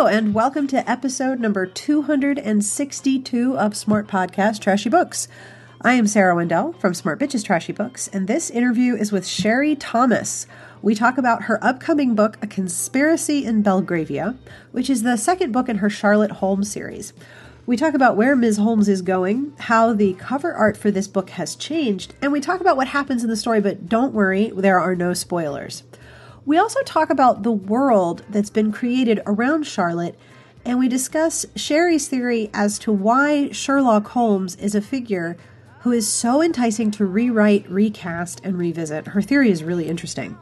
Hello, and welcome to episode number 262 of Smart Podcast Trashy Books. I am Sarah Wendell from Smart Bitches Trashy Books, and this interview is with Sherry Thomas. We talk about her upcoming book, A Conspiracy in Belgravia, which is the second book in her Charlotte Holmes series. We talk about where Ms. Holmes is going, how the cover art for this book has changed, and we talk about what happens in the story, but don't worry, there are no spoilers. We also talk about the world that's been created around Charlotte, and we discuss Sherry's theory as to why Sherlock Holmes is a figure who is so enticing to rewrite, recast, and revisit. Her theory is really interesting.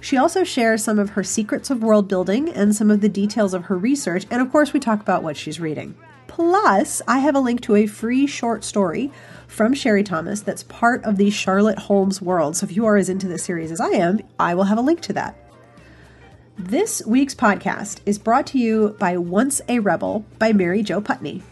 She also shares some of her secrets of world building and some of the details of her research, and of course, we talk about what she's reading. Plus, I have a link to a free short story from Sherry Thomas that's part of the Charlotte Holmes world. So if you are as into this series as I am, I will have a link to that. This week's podcast is brought to you by Once a Rebel by Mary Jo Putney.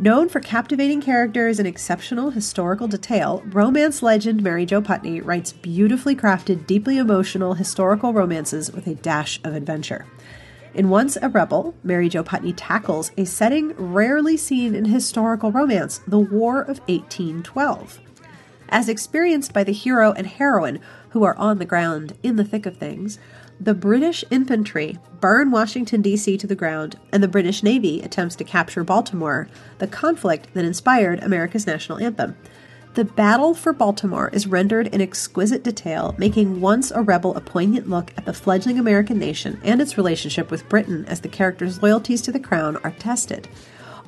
Known for captivating characters and exceptional historical detail, romance legend Mary Jo Putney writes beautifully crafted, deeply emotional historical romances with a dash of adventure. In Once a Rebel, Mary Jo Putney tackles a setting rarely seen in historical romance the War of 1812. As experienced by the hero and heroine who are on the ground in the thick of things, the British infantry burn Washington, D.C. to the ground, and the British Navy attempts to capture Baltimore, the conflict that inspired America's national anthem. The battle for Baltimore is rendered in exquisite detail, making Once a Rebel a poignant look at the fledgling American nation and its relationship with Britain as the characters' loyalties to the crown are tested.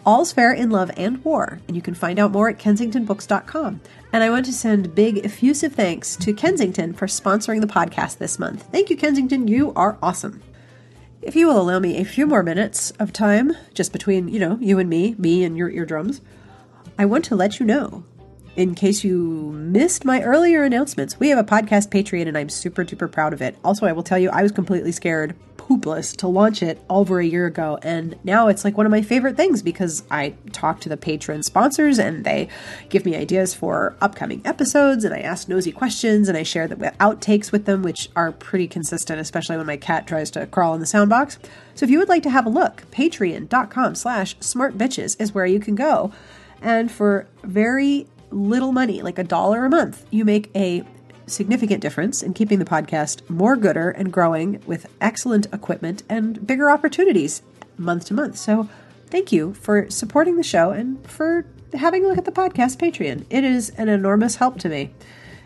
All's fair in love and war, and you can find out more at kensingtonbooks.com. And I want to send big, effusive thanks to Kensington for sponsoring the podcast this month. Thank you, Kensington. You are awesome. If you will allow me a few more minutes of time, just between, you know, you and me, me and your eardrums, I want to let you know in case you missed my earlier announcements, we have a podcast Patreon and I'm super duper proud of it. Also, I will tell you, I was completely scared, poopless, to launch it over a year ago. And now it's like one of my favorite things because I talk to the patron sponsors and they give me ideas for upcoming episodes and I ask nosy questions and I share the outtakes with them, which are pretty consistent, especially when my cat tries to crawl in the soundbox. So if you would like to have a look, patreon.com slash smartbitches is where you can go. And for very little money, like a dollar a month, you make a significant difference in keeping the podcast more gooder and growing with excellent equipment and bigger opportunities month to month. So, thank you for supporting the show and for having a look at the podcast Patreon. It is an enormous help to me.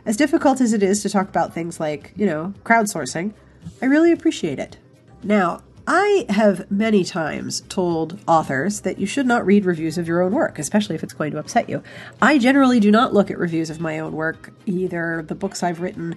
As difficult as it is to talk about things like, you know, crowdsourcing, I really appreciate it. Now, I have many times told authors that you should not read reviews of your own work, especially if it's going to upset you. I generally do not look at reviews of my own work, either the books I've written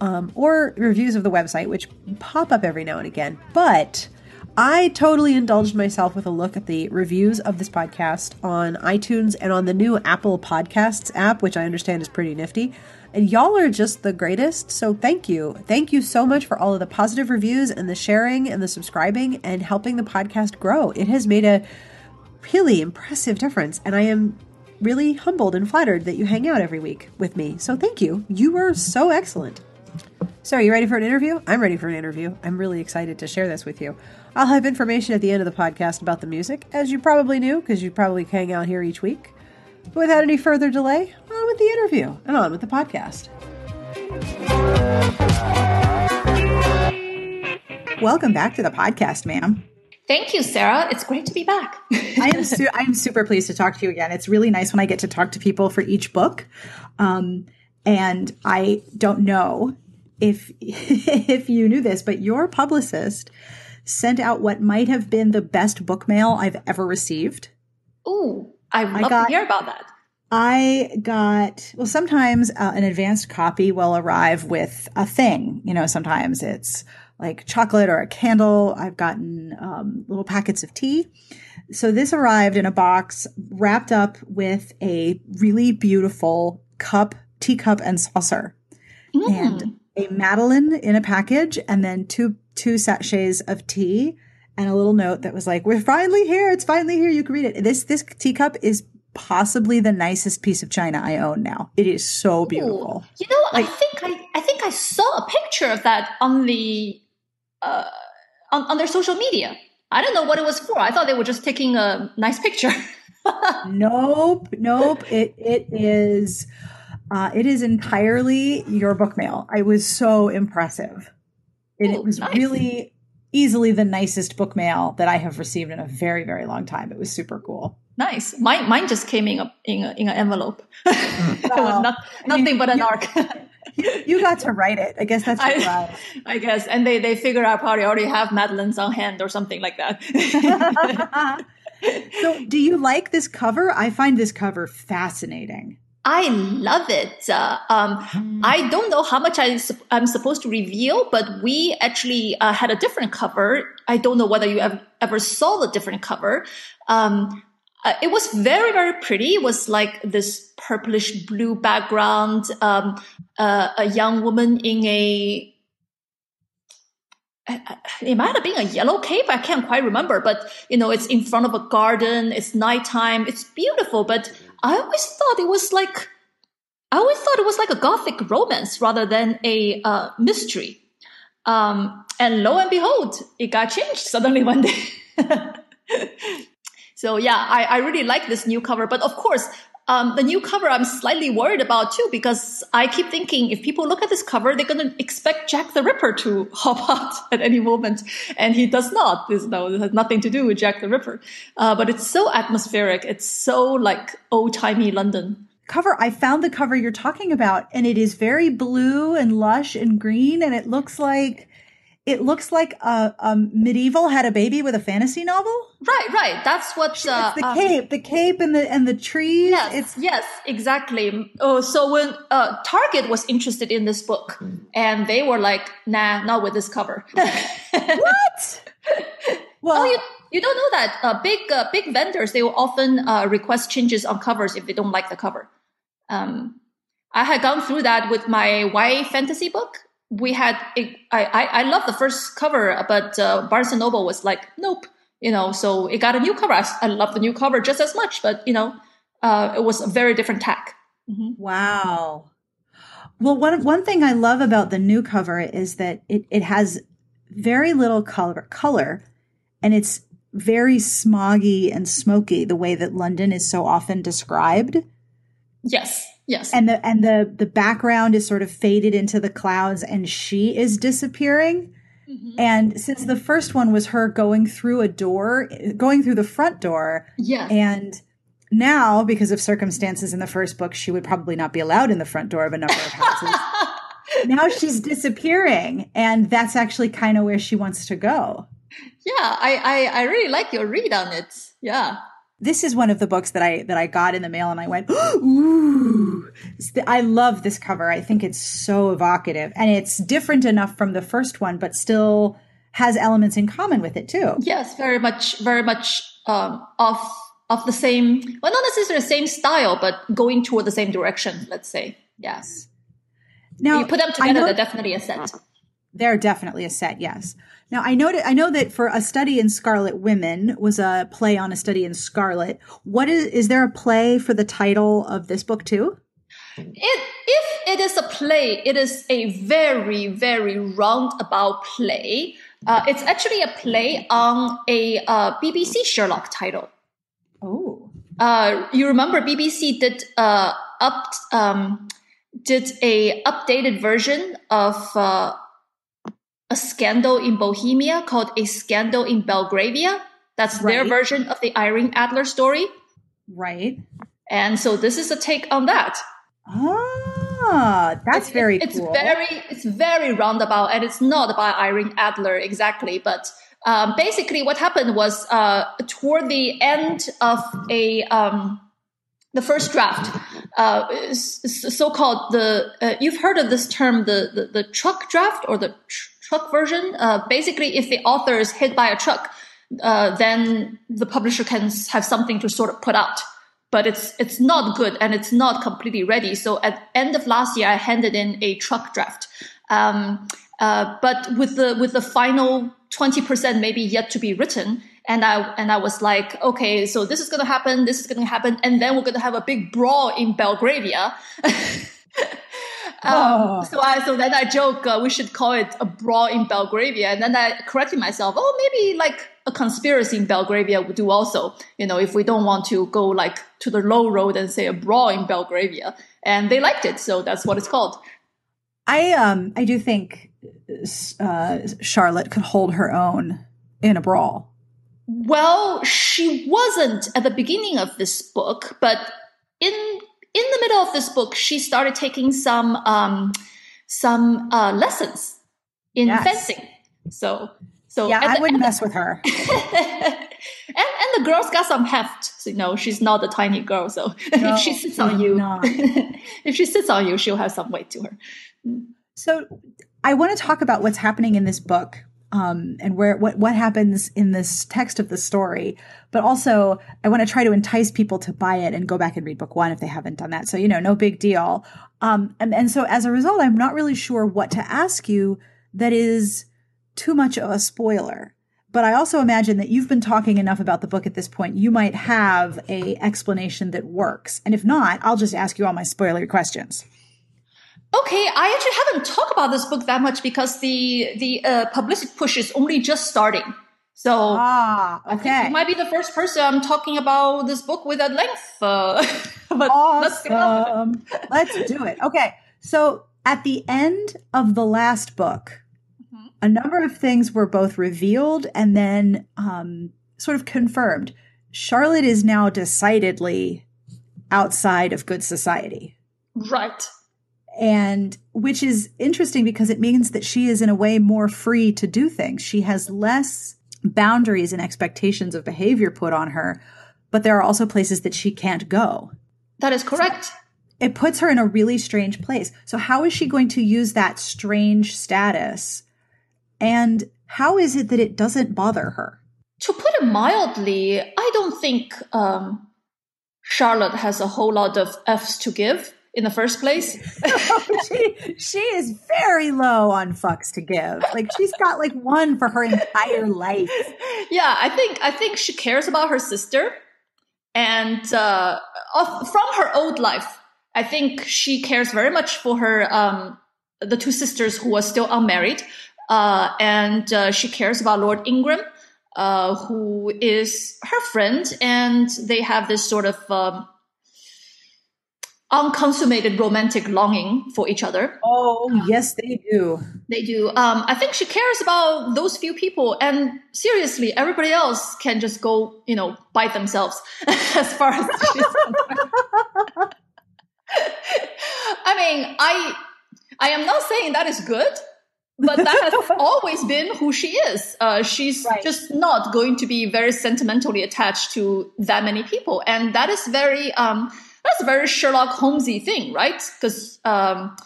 um, or reviews of the website, which pop up every now and again. But I totally indulged myself with a look at the reviews of this podcast on iTunes and on the new Apple Podcasts app, which I understand is pretty nifty. And y'all are just the greatest. So thank you. Thank you so much for all of the positive reviews and the sharing and the subscribing and helping the podcast grow. It has made a really impressive difference. And I am really humbled and flattered that you hang out every week with me. So thank you. You are so excellent. So, are you ready for an interview? I'm ready for an interview. I'm really excited to share this with you. I'll have information at the end of the podcast about the music, as you probably knew, because you probably hang out here each week. But without any further delay, with the interview and on with the podcast. Welcome back to the podcast, ma'am. Thank you, Sarah. It's great to be back. I am su- I'm super pleased to talk to you again. It's really nice when I get to talk to people for each book. Um, and I don't know if if you knew this, but your publicist sent out what might have been the best book mail I've ever received. Ooh, I love I got, to hear about that. I got, well, sometimes uh, an advanced copy will arrive with a thing. You know, sometimes it's like chocolate or a candle. I've gotten um, little packets of tea. So this arrived in a box wrapped up with a really beautiful cup, teacup, and saucer. Mm. And a Madeline in a package, and then two two sachets of tea, and a little note that was like, "We're finally here! It's finally here! You can read it." This this teacup is possibly the nicest piece of china I own now. It is so beautiful. Ooh. You know, like, I think I I think I saw a picture of that on the uh on, on their social media. I don't know what it was for. I thought they were just taking a nice picture. nope, nope. It it is uh, it is entirely your book mail. I was so impressive. And Ooh, it was nice. really easily the nicest book mail that I have received in a very, very long time. It was super cool. Nice. Mine, mine just came in a, in, a, in an envelope. it was not, nothing I mean, but an you, arc. you got to write it. I guess that's I, I guess. And they, they figure out probably already have Madeline's on hand or something like that. so do you like this cover? I find this cover fascinating. I love it. Uh, um, I don't know how much I, am supposed to reveal, but we actually uh, had a different cover. I don't know whether you ever, ever saw the different cover. Um, uh, it was very, very pretty. It was like this purplish blue background, um, uh, a young woman in a it might have been a yellow cape. I can't quite remember, but you know, it's in front of a garden. It's nighttime. It's beautiful, but I always thought it was like, I always thought it was like a gothic romance rather than a uh, mystery. Um, and lo and behold, it got changed suddenly one day. so yeah, I, I really like this new cover, but of course, um, the new cover I'm slightly worried about too because I keep thinking if people look at this cover, they're going to expect Jack the Ripper to hop out at any moment, and he does not. This no, has nothing to do with Jack the Ripper. Uh, but it's so atmospheric. It's so like old timey London. Cover. I found the cover you're talking about, and it is very blue and lush and green, and it looks like it looks like a, a, medieval had a baby with a fantasy novel. Right, right. That's what uh, the um, cape, the cape, and the and the trees. Yes, it's yes, exactly. Oh, so when uh, Target was interested in this book, and they were like, "Nah, not with this cover." what? well, oh, you, you don't know that uh, big uh, big vendors they will often uh, request changes on covers if they don't like the cover. Um, I had gone through that with my YA fantasy book we had I, I, I love the first cover, but uh, Barnes and Noble was like, nope, you know. So it got a new cover. I, I love the new cover just as much, but you know, uh, it was a very different tack. Mm-hmm. Wow. Well, one one thing I love about the new cover is that it it has very little color color, and it's very smoggy and smoky. The way that London is so often described. Yes. Yes. And the and the the background is sort of faded into the clouds and she is disappearing. Mm-hmm. And since the first one was her going through a door, going through the front door. Yeah. And now, because of circumstances in the first book, she would probably not be allowed in the front door of a number of houses. now she's disappearing, and that's actually kind of where she wants to go. Yeah, I, I, I really like your read on it. Yeah this is one of the books that I that I got in the mail and I went, ooh, I love this cover. I think it's so evocative and it's different enough from the first one, but still has elements in common with it too. Yes, very much, very much um, of of the same, well, not necessarily the same style, but going toward the same direction. Let's say, yes. Now you put them together, they're definitely a set. They're definitely a set. Yes. Now I know I know that for a study in Scarlet Women was a play on a study in Scarlet. What is is there a play for the title of this book too? It, if it is a play, it is a very very roundabout play. Uh, it's actually a play on a uh, BBC Sherlock title. Oh, uh, you remember BBC did uh, up um, did a updated version of uh, a scandal in Bohemia called A Scandal in Belgravia. That's right. their version of the Irene Adler story. Right. And so this is a take on that. Ah, that's it's, very it's, cool. It's very, it's very roundabout, and it's not about Irene Adler exactly, but um, basically what happened was uh, toward the end of a um, the first draft, uh, so-called the uh, you've heard of this term the, the, the truck draft or the tr- truck version. Uh, basically, if the author is hit by a truck, uh, then the publisher can have something to sort of put out. But it's it's not good and it's not completely ready. So at end of last year, I handed in a truck draft. Um, uh, but with the with the final twenty percent maybe yet to be written, and I and I was like, okay, so this is going to happen, this is going to happen, and then we're going to have a big brawl in Belgravia. Um, so I so then I joke uh, we should call it a brawl in Belgravia, and then I corrected myself. Oh, maybe like a conspiracy in Belgravia would do also. You know, if we don't want to go like to the low road and say a brawl in Belgravia, and they liked it, so that's what it's called. I um I do think uh, Charlotte could hold her own in a brawl. Well, she wasn't at the beginning of this book, but in the middle of this book, she started taking some um, some uh, lessons in yes. fencing. So so yeah, I wouldn't mess with her. and and the girl's got some heft. So, you know, she's not a tiny girl. So no, if she sits on you, if she sits on you, she'll have some weight to her. So I want to talk about what's happening in this book um, and where what what happens in this text of the story. But also, I want to try to entice people to buy it and go back and read book one if they haven't done that. So you know, no big deal. Um, and and so as a result, I'm not really sure what to ask you that is too much of a spoiler. But I also imagine that you've been talking enough about the book at this point. You might have a explanation that works. And if not, I'll just ask you all my spoiler questions. Okay, I actually haven't talked about this book that much because the the uh, publicity push is only just starting. So ah, okay. you might be the first person I'm talking about this book with at length. Uh, but awesome. let's, let's do it. Okay, so at the end of the last book, mm-hmm. a number of things were both revealed and then um, sort of confirmed. Charlotte is now decidedly outside of good society. Right and which is interesting because it means that she is in a way more free to do things. She has less boundaries and expectations of behavior put on her, but there are also places that she can't go. That is correct. So it puts her in a really strange place. So how is she going to use that strange status? And how is it that it doesn't bother her? To put it mildly, I don't think um, Charlotte has a whole lot of F's to give in the first place. she she is very low on fucks to give. Like she's got like one for her entire life. Yeah, I think I think she cares about her sister, and uh, from her old life, I think she cares very much for her um, the two sisters who are still unmarried, uh, and uh, she cares about Lord Ingram. Uh, who is her friend, and they have this sort of um, unconsummated romantic longing for each other. Oh, yes, they do. They do. Um, I think she cares about those few people, and seriously, everybody else can just go, you know, bite themselves as far as she's concerned. I mean, I I am not saying that is good, but that has always been who she is. Uh, she's right. just not going to be very sentimentally attached to that many people, and that is very. Um, that's a very Sherlock Holmesy thing, right? Because um,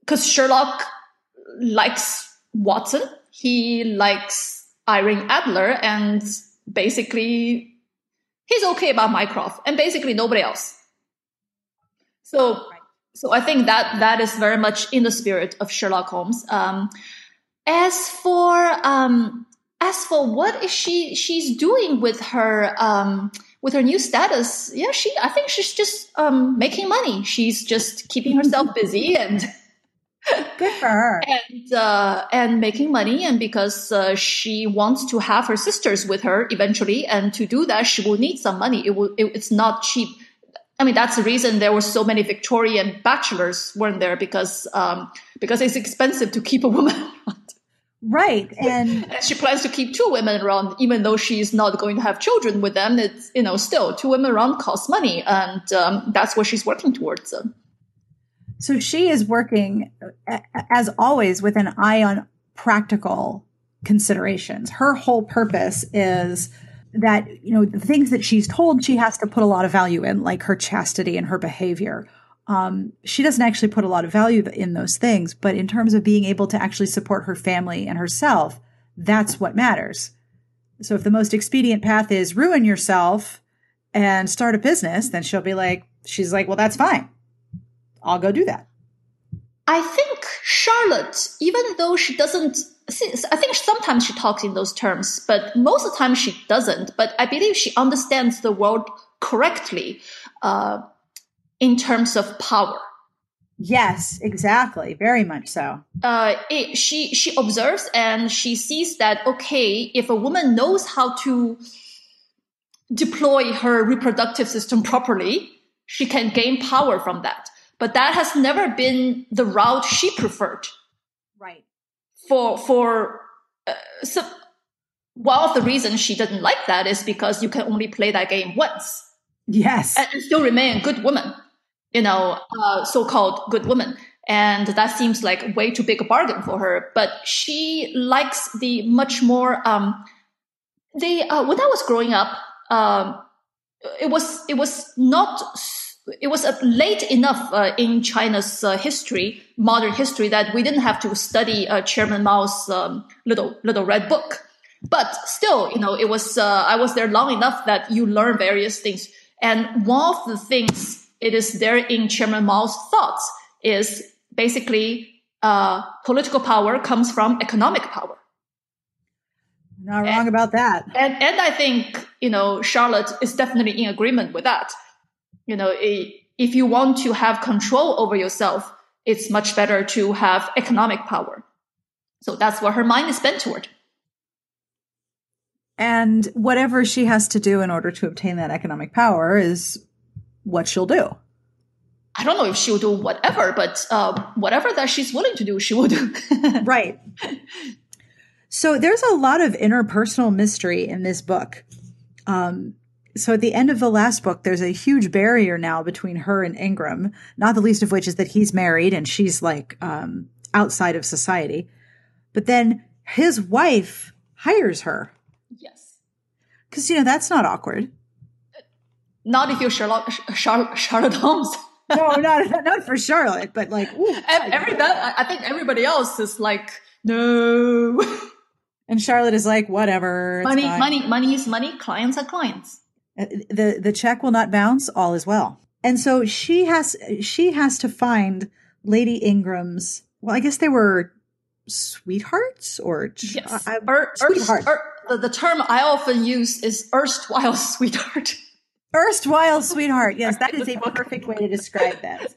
because Sherlock likes Watson, he likes Irene Adler, and basically he's okay about Mycroft, and basically nobody else. So, so I think that that is very much in the spirit of Sherlock Holmes. Um, as for um, as for what is she she's doing with her um, with her new status, yeah, she I think she's just um, making money. She's just keeping herself busy and good for her and uh, and making money. And because uh, she wants to have her sisters with her eventually, and to do that, she will need some money. It will. It, it's not cheap. I mean, that's the reason there were so many Victorian bachelors weren't there because um, because it's expensive to keep a woman. Right. And she plans to keep two women around, even though she's not going to have children with them. It's, you know, still two women around costs money. And um, that's what she's working towards. So she is working, as always, with an eye on practical considerations. Her whole purpose is that, you know, the things that she's told she has to put a lot of value in, like her chastity and her behavior um, she doesn't actually put a lot of value in those things, but in terms of being able to actually support her family and herself, that's what matters. So if the most expedient path is ruin yourself and start a business, then she'll be like, she's like, well, that's fine. I'll go do that. I think Charlotte, even though she doesn't, I think sometimes she talks in those terms, but most of the time she doesn't. But I believe she understands the world correctly. Uh, in terms of power. Yes, exactly. Very much so. Uh, it, she she observes and she sees that okay, if a woman knows how to deploy her reproductive system properly, she can gain power from that. But that has never been the route she preferred. Right. For for uh, so one of the reasons she didn't like that is because you can only play that game once. Yes. And still remain a good woman you know, uh, so-called good woman. And that seems like way too big a bargain for her. But she likes the much more, um, the, uh, when I was growing up, um, it was, it was not, it was uh, late enough uh, in China's uh, history, modern history, that we didn't have to study uh, Chairman Mao's um, little little red book. But still, you know, it was I was there long enough that you learn various things. And one of the things it is there in Chairman Mao's thoughts is basically uh, political power comes from economic power. Not wrong and, about that. And and I think you know Charlotte is definitely in agreement with that. You know, if you want to have control over yourself, it's much better to have economic power. So that's what her mind is bent toward. And whatever she has to do in order to obtain that economic power is what she'll do. I don't know if she'll do whatever, but uh, whatever that she's willing to do, she will do. right. So there's a lot of interpersonal mystery in this book. Um, so at the end of the last book, there's a huge barrier now between her and Ingram, not the least of which is that he's married and she's like um, outside of society. But then his wife hires her. Yes. Because, you know, that's not awkward. Not if you're Sherlock, Charlotte, Charlotte Holmes. no, not not for Charlotte, but like ooh, every that I think everybody else is like no. And Charlotte is like, whatever. Money, money, money is money. Clients are clients. Uh, the the check will not bounce. All is well. And so she has she has to find Lady Ingram's. Well, I guess they were sweethearts or yes. I, er, sweetheart. Er, the, the term I often use is erstwhile sweetheart. Erstwhile sweetheart. Yes, that is a perfect way to describe that.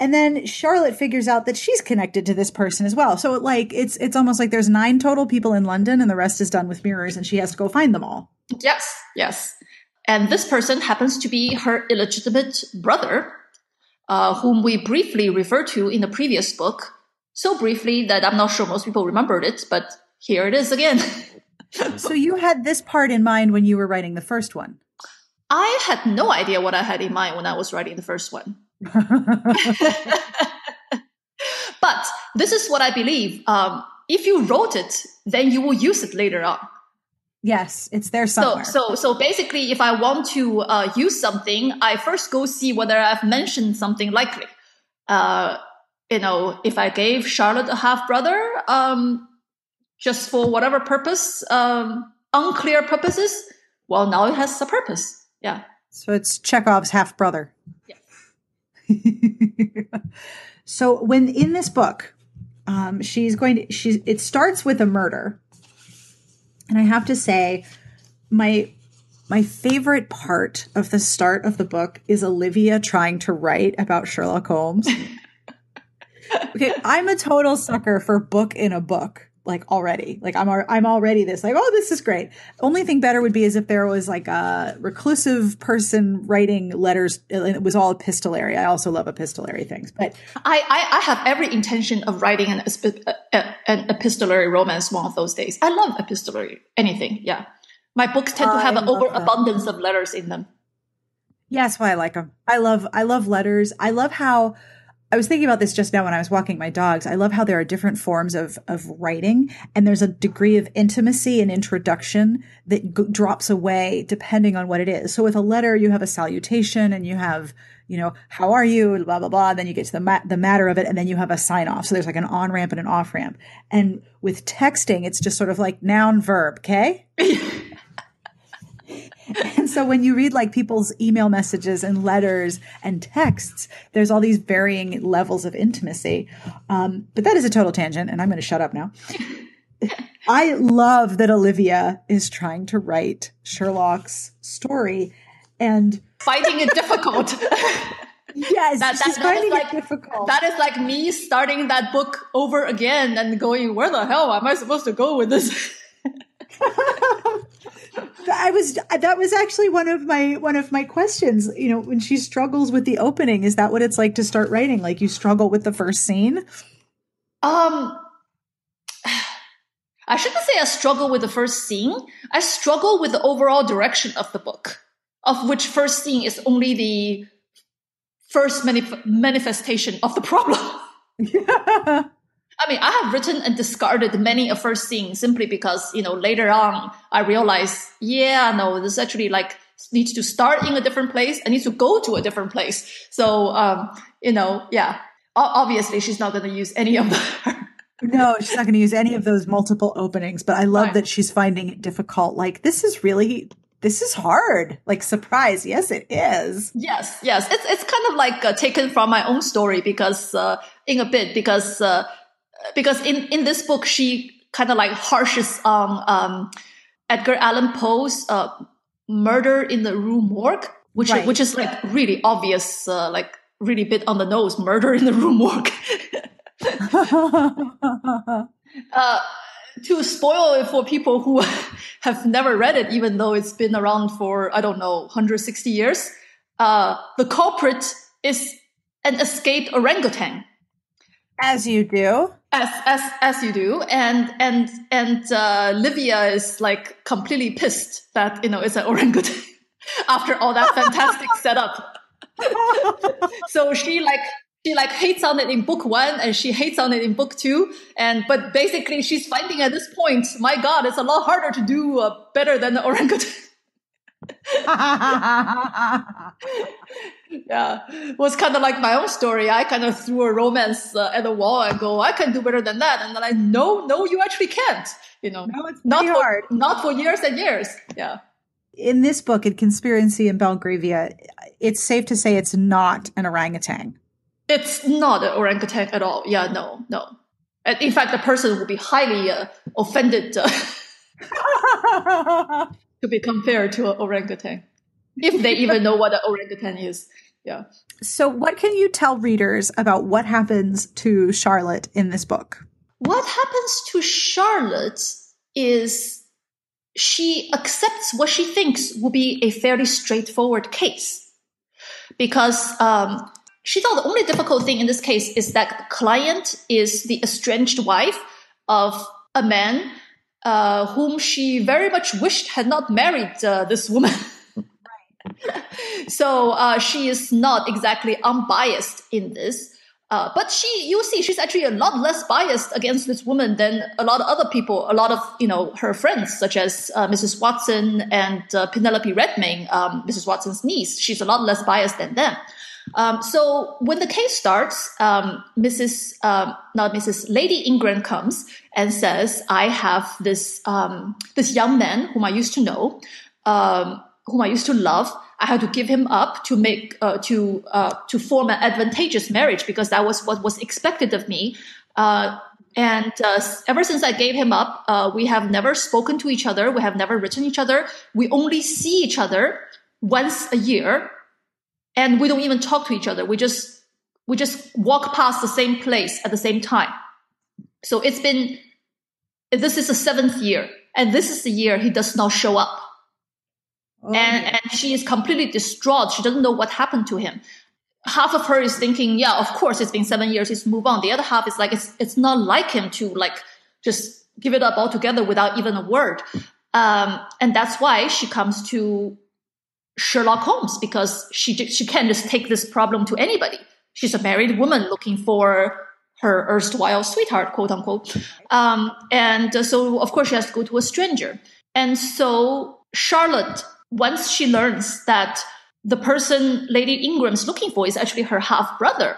And then Charlotte figures out that she's connected to this person as well. So like it's it's almost like there's nine total people in London and the rest is done with mirrors and she has to go find them all. Yes, yes. And this person happens to be her illegitimate brother, uh, whom we briefly referred to in the previous book. So briefly that I'm not sure most people remembered it, but here it is again. so you had this part in mind when you were writing the first one. I had no idea what I had in mind when I was writing the first one. but this is what I believe. Um, if you wrote it, then you will use it later on. Yes, it's there somewhere. So, so, so basically, if I want to uh, use something, I first go see whether I've mentioned something likely. Uh, you know, if I gave Charlotte a half brother, um, just for whatever purpose, um, unclear purposes, well, now it has a purpose. Yeah. So it's Chekhov's half brother. Yeah. so when in this book, um, she's going to she's it starts with a murder, and I have to say, my my favorite part of the start of the book is Olivia trying to write about Sherlock Holmes. okay, I'm a total sucker for book in a book like already. Like I'm I'm already this like oh this is great. Only thing better would be is if there was like a reclusive person writing letters uh, and it was all epistolary. I also love epistolary things. But I I, I have every intention of writing an uh, uh, an epistolary romance one of those days. I love epistolary anything. Yeah. My books tend to oh, have an overabundance of letters in them. Yes, why I like them. I love I love letters. I love how I was thinking about this just now when I was walking my dogs. I love how there are different forms of of writing, and there's a degree of intimacy and introduction that g- drops away depending on what it is. So with a letter, you have a salutation, and you have, you know, how are you, blah blah blah. Then you get to the ma- the matter of it, and then you have a sign off. So there's like an on ramp and an off ramp. And with texting, it's just sort of like noun verb. Okay. and so when you read like people's email messages and letters and texts, there's all these varying levels of intimacy. Um, but that is a total tangent, and I'm going to shut up now. I love that Olivia is trying to write Sherlock's story and finding it difficult. Yes, That- that- that finding is like- it difficult. That is like me starting that book over again and going, where the hell am I supposed to go with this? I was that was actually one of my one of my questions. You know, when she struggles with the opening, is that what it's like to start writing? Like you struggle with the first scene? Um, I shouldn't say I struggle with the first scene. I struggle with the overall direction of the book, of which first scene is only the first manif- manifestation of the problem. I mean, I have written and discarded many a first scene simply because, you know, later on I realized, yeah, no, this actually like needs to start in a different place I need to go to a different place. So, um, you know, yeah, O- obviously she's not going to use any of the. no, she's not going to use any of those multiple openings. But I love Right. that she's finding it difficult. Like this is really this is hard. Like surprise, yes, it is. Yes, yes. It's it's kind of like uh, taken from my own story because uh, in a bit because uh, because in in this book she kind of like harshes on um, Edgar Allan Poe's uh, Murder in the Rue Morgue, which Right. which is like really obvious, uh, like really bit on the nose. Murder in the Rue Morgue. uh, to spoil it for people who have never read it, even though it's been around for, I don't know, 160 years, uh, the culprit is an escaped orangutan. As you do. As, as, as you do. And, and, and, uh, Livia is like completely pissed that, you know, it's an orangutan after all that fantastic setup. so she like she like hates on it in book one and she hates on it in book two and but basically she's finding at this point my god it's a lot harder to do uh, better than the orangutan yeah it was kind of like my own story i kind of threw a romance uh, at the wall and go i can do better than that and then i no no you actually can't you know No, it's not for, hard. not for years and years yeah In this book, in Conspiracy in Belgravia, it's safe to say it's not an orangutan. It's not an orangutan at all. Yeah, no, no. And in fact, the person will be highly uh, offended uh, to be compared to an orangutan, if they even know what an orangutan is. Yeah. So, what can you tell readers about what happens to Charlotte in this book? What happens to Charlotte is she accepts what she thinks will be a fairly straightforward case. Because um, she thought the only difficult thing in this case is that the client is the estranged wife of a man uh, whom she very much wished had not married uh, this woman. so uh, she is not exactly unbiased in this. Uh, but she, you see, she's actually a lot less biased against this woman than a lot of other people, a lot of, you know, her friends, such as uh, Mrs. Watson and uh, Penelope Redmayne, um, Mrs. Watson's niece. She's a lot less biased than them. Um, so when the case starts, um, Mrs. Um, not Mrs. Lady Ingram comes and says, "I have this um, this young man whom I used to know, um, whom I used to love. I had to give him up to make uh, to uh, to form an advantageous marriage because that was what was expected of me." Uh, and uh, ever since I gave him up, uh, we have never spoken to each other. We have never written each other. We only see each other once a year and we don't even talk to each other. We just we just walk past the same place at the same time. So it's been this is the seventh year, and this is the year he does not show up, Oh, and and she is completely distraught. She doesn't know what happened to him. Half of her is thinking, yeah, of course, it's been seven years. He's move on. The other half is like, it's it's not like him to like just give it up altogether without even a word. Um, and that's why she comes to Sherlock Holmes because she she can't just take this problem to anybody. She's a married woman looking for her erstwhile sweetheart, quote unquote. Um, and so, of course, she has to go to a stranger. And so, Charlotte, once she learns that the person Lady Ingram's looking for is actually her half brother,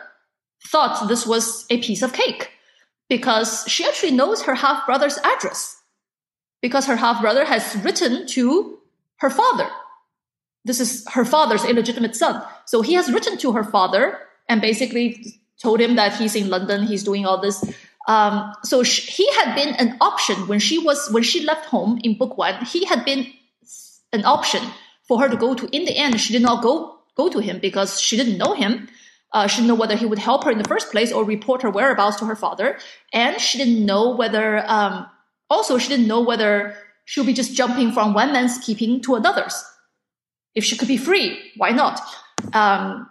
thought this was a piece of cake because she actually knows her half brother's address because her half brother has written to her father this is her father's illegitimate son. So he has written to her father and basically told him that he's in London, he's doing all this. Um, so sh- he had been an option when she was when she left home in book one. He had been an option for her to go to. In the end, she did not go go to him because she didn't know him. Uh, she didn't know whether he would help her in the first place or report her whereabouts to her father. And she didn't know whether, um, also, she didn't know whether she'll be just jumping from one man's keeping to another's. If she could be free, why not? Um,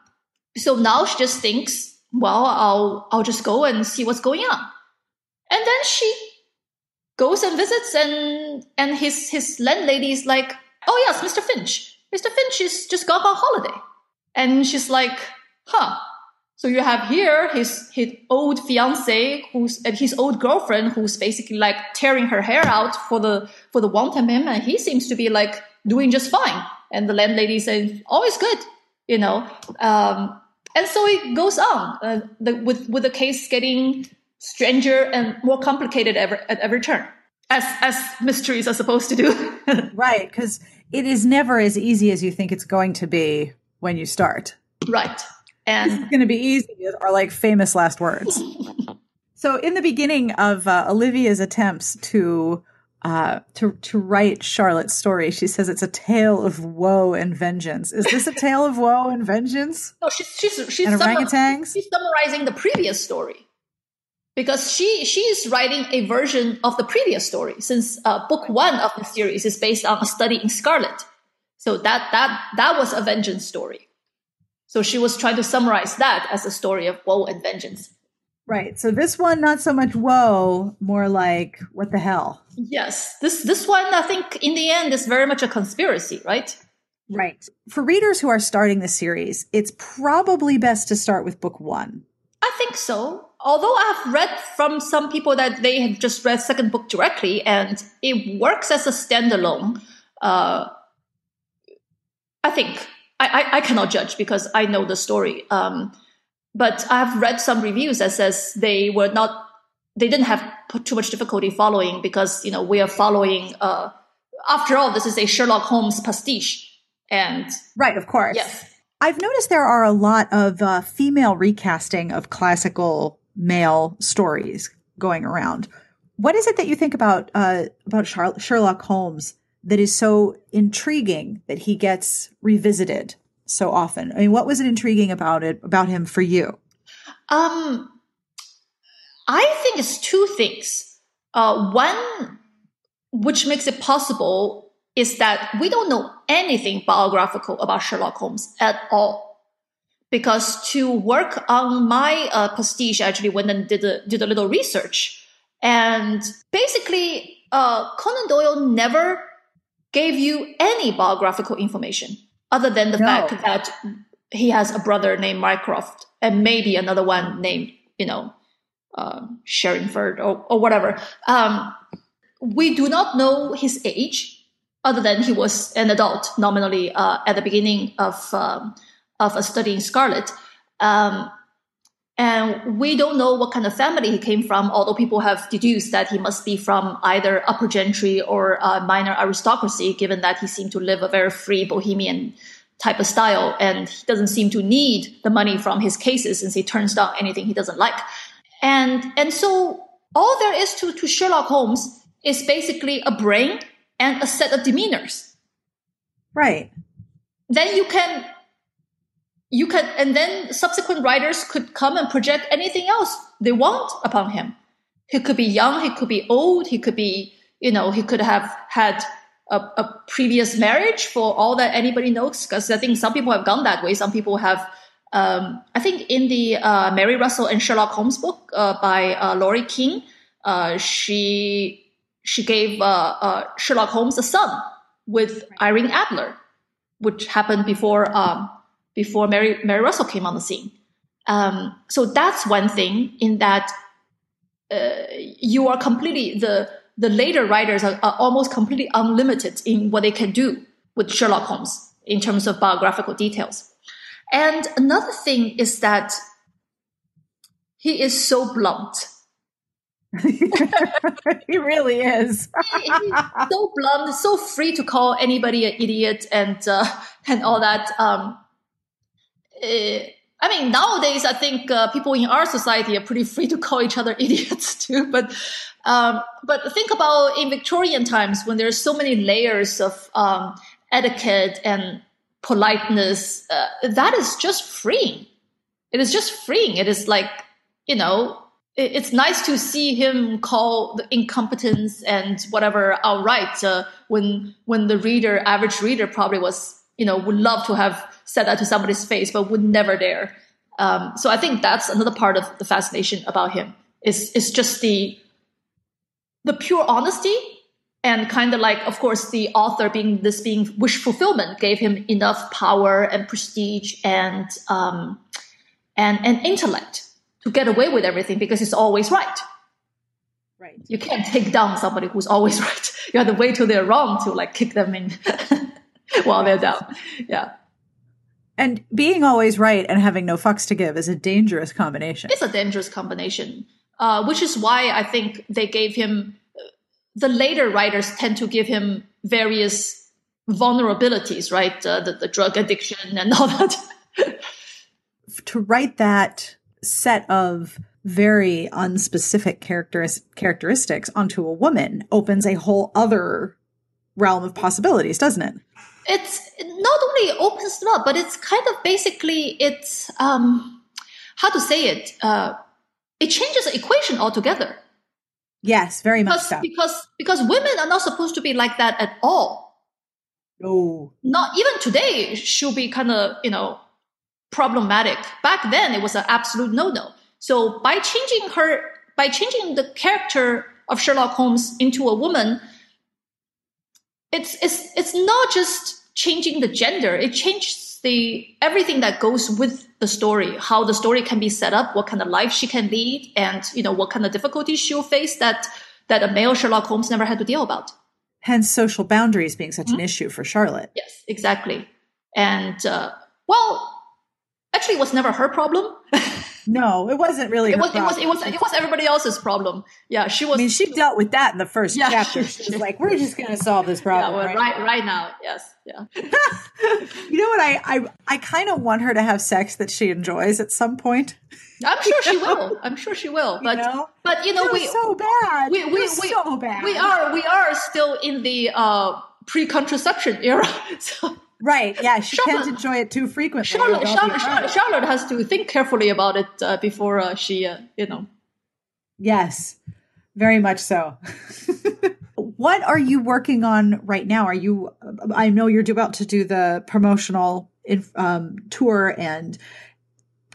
so now she just thinks, well, I'll, I'll just go and see what's going on. And then she goes and visits and, and his, his landlady is like, oh yes, Mr. Finch. Mr. Finch is just gone on holiday. And she's like, huh. So you have here his, his old fiance who's, and his old girlfriend who's basically like tearing her hair out for the, for the want of him. And he seems to be like doing just fine. And the landlady says, always good, you know. Um, and so it goes on uh, the, with, with the case getting stranger and more complicated ever, at every turn as as mysteries are supposed to do. right, because it is never as easy as you think it's going to be when you start. Right. And it's going to be easy are like famous last words. so in the beginning of uh, Olivia's attempts to uh, to to write Charlotte's story, she says it's a tale of woe and vengeance. Is this a tale of woe and vengeance? No, she's she's she's, orangutans? she's summarizing the previous story because she she is writing a version of the previous story since uh, book one of the series is based on a study in scarlet. So that that that was a vengeance story. So she was trying to summarize that as a story of woe and vengeance. Right. So this one not so much woe more like what the hell? Yes. This this one i think in the end is very much a conspiracy right? Right. For readers who are starting the series it's probably best to start with book one. I think so. Although I've read from some people that they have just read second book directly and it works as a standalone. Uh, I think I, I, I, cannot judge because I know the story. Um, but I've read some reviews that says they were not, they didn't have too much difficulty following because you know we are following. Uh, after all, this is a Sherlock Holmes pastiche, and right, of course, yes. I've noticed there are a lot of uh, female recasting of classical male stories going around. What is it that you think about uh, about Sherlock Holmes that is so intriguing that he gets revisited so often? I mean, what was it intriguing about it about him for you? Um, I think it's two things. Uh, one, which makes it possible is that we don't know anything biographical about Sherlock Holmes at all. Because to work on my uh, pastiche, I actually went and did a, did a little research. And basically, uh, Conan Doyle never gave you any biographical information other than the no. fact that he has a brother named Mycroft and maybe another one named, you know, uh, Sherringford or, or whatever. Um, we do not know his age other than he was an adult nominally uh, at the beginning of um, of a study in Scarlet. Um, and we don't know what kind of family he came from, although people have deduced that he must be from either upper gentry or uh, minor aristocracy, given that he seemed to live a very free bohemian type of style. And he doesn't seem to need the money from his cases since he turns down anything he doesn't like. And, and so all there is to, to Sherlock Holmes is basically a brain and a set of demeanors. Right. Then you can you can and then subsequent writers could come and project anything else they want upon him. He could be young, he could be old, he could be, you know, he could have had a, a previous marriage for all that anybody knows. Because I think some people have gone that way. Some people have um, I think in the uh, Mary Russell and Sherlock Holmes book uh, by uh, Laurie King, uh, she she gave uh, uh, Sherlock Holmes a son with Irene Adler, which happened before um, before Mary Mary Russell came on the scene. Um, so that's one thing in that uh, you are completely the the later writers are, are, almost completely unlimited in what they can do with Sherlock Holmes in terms of biographical details. And another thing is that he is so blunt he really is. he, he's so blunt, so free to call anybody an idiot and uh, and all that. Um, I mean, nowadays I think uh, people in our society are pretty free to call each other idiots too. But um, but think about in Victorian times when there's so many layers of um, etiquette and politeness. Uh, that is just freeing. it is just freeing. It is like, you know, it, it's nice to see him call the incompetence and whatever outright uh, when when the reader, average reader, probably was, you know, would love to have said that to somebody's face, but would never dare. Um, so I think that's another part of the fascination about him. Is is just the the pure honesty and kind of like of course the author being this being wish fulfillment gave him enough power and prestige and um, and and intellect to get away with everything because he's always right right you can't take down somebody who's always right you have to wait till they're wrong to like kick them in while they're down yeah and being always right and having no fucks to give is a dangerous combination it's a dangerous combination uh, which is why i think they gave him the later writers tend to give him various vulnerabilities, right? Uh, the, the drug addiction and all that. to write that set of very unspecific characteris- characteristics onto a woman opens a whole other realm of possibilities, doesn't it? It's not only opens it up, but it's kind of basically it's um, how to say it. Uh, it changes the equation altogether. Yes, very because, much so. Because because women are not supposed to be like that at all. No. Not even today she'll be kind of, you know, problematic. Back then it was an absolute no-no. So by changing her by changing the character of Sherlock Holmes into a woman, it's it's it's not just changing the gender, it changes the everything that goes with the story, how the story can be set up, what kind of life she can lead, and you know what kind of difficulties she'll face that that a male Sherlock Holmes never had to deal about. Hence, social boundaries being such mm-hmm. an issue for Charlotte. Yes, exactly. And uh, well, actually, it was never her problem. No, it wasn't really. It was, it was. It was. It was everybody else's problem. Yeah, she was. I mean, she dealt with that in the first yeah, chapter. She was like, "We're just going to solve this problem." Yeah, well, right, right, now. right now. Yes. Yeah. you know what? I I I kind of want her to have sex that she enjoys at some point. I'm sure she will. I'm sure she will. But you know? but you know we so bad. We we, we so bad. We are we are still in the uh, pre-contraception era. So Right. Yeah. She Charlotte, can't enjoy it too frequently. Charlotte, Charlotte, Charlotte, Charlotte, has to think carefully about it uh, before uh, she, uh, you know. Yes, very much so. what are you working on right now? Are you, I know you're about to do the promotional um, tour and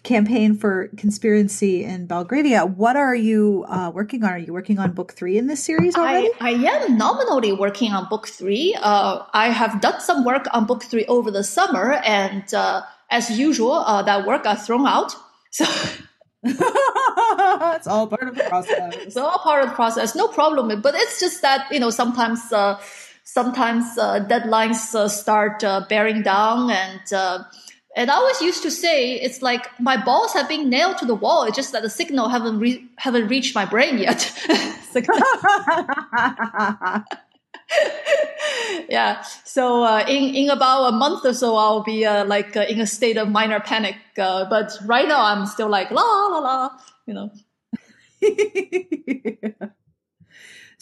campaign for conspiracy in Belgravia. What are you uh, working on? Are you working on book three in this series already? I, I am nominally working on book three. Uh, I have done some work on book three over the summer, and uh, as usual, uh, that work got thrown out. So. it's all part of the process. It's all part of the process. No problem. But it's just that, you know, sometimes, uh, sometimes uh, deadlines start bearing down and, and I always used to say it's like my balls have been nailed to the wall. It's just that the signal haven't re- haven't reached my brain yet. yeah. So uh, in in about a month or so, I'll be uh, like uh, in a state of minor panic. Uh, but right now, I'm still like la la la. You know.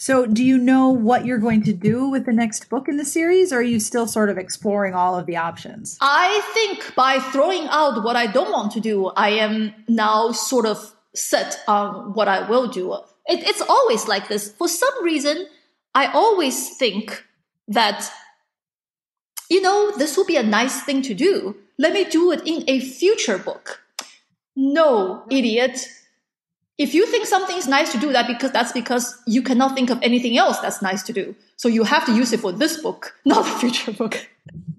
So, do you know what you're going to do with the next book in the series, or are you still sort of exploring all of the options? I think by throwing out what I don't want to do, I am now sort of set on what I will do. It, it's always like this. For some reason, I always think that, you know, this will be a nice thing to do. Let me do it in a future book. No, idiot if you think something is nice to do that because that's because you cannot think of anything else that's nice to do. So you have to use it for this book not the future book.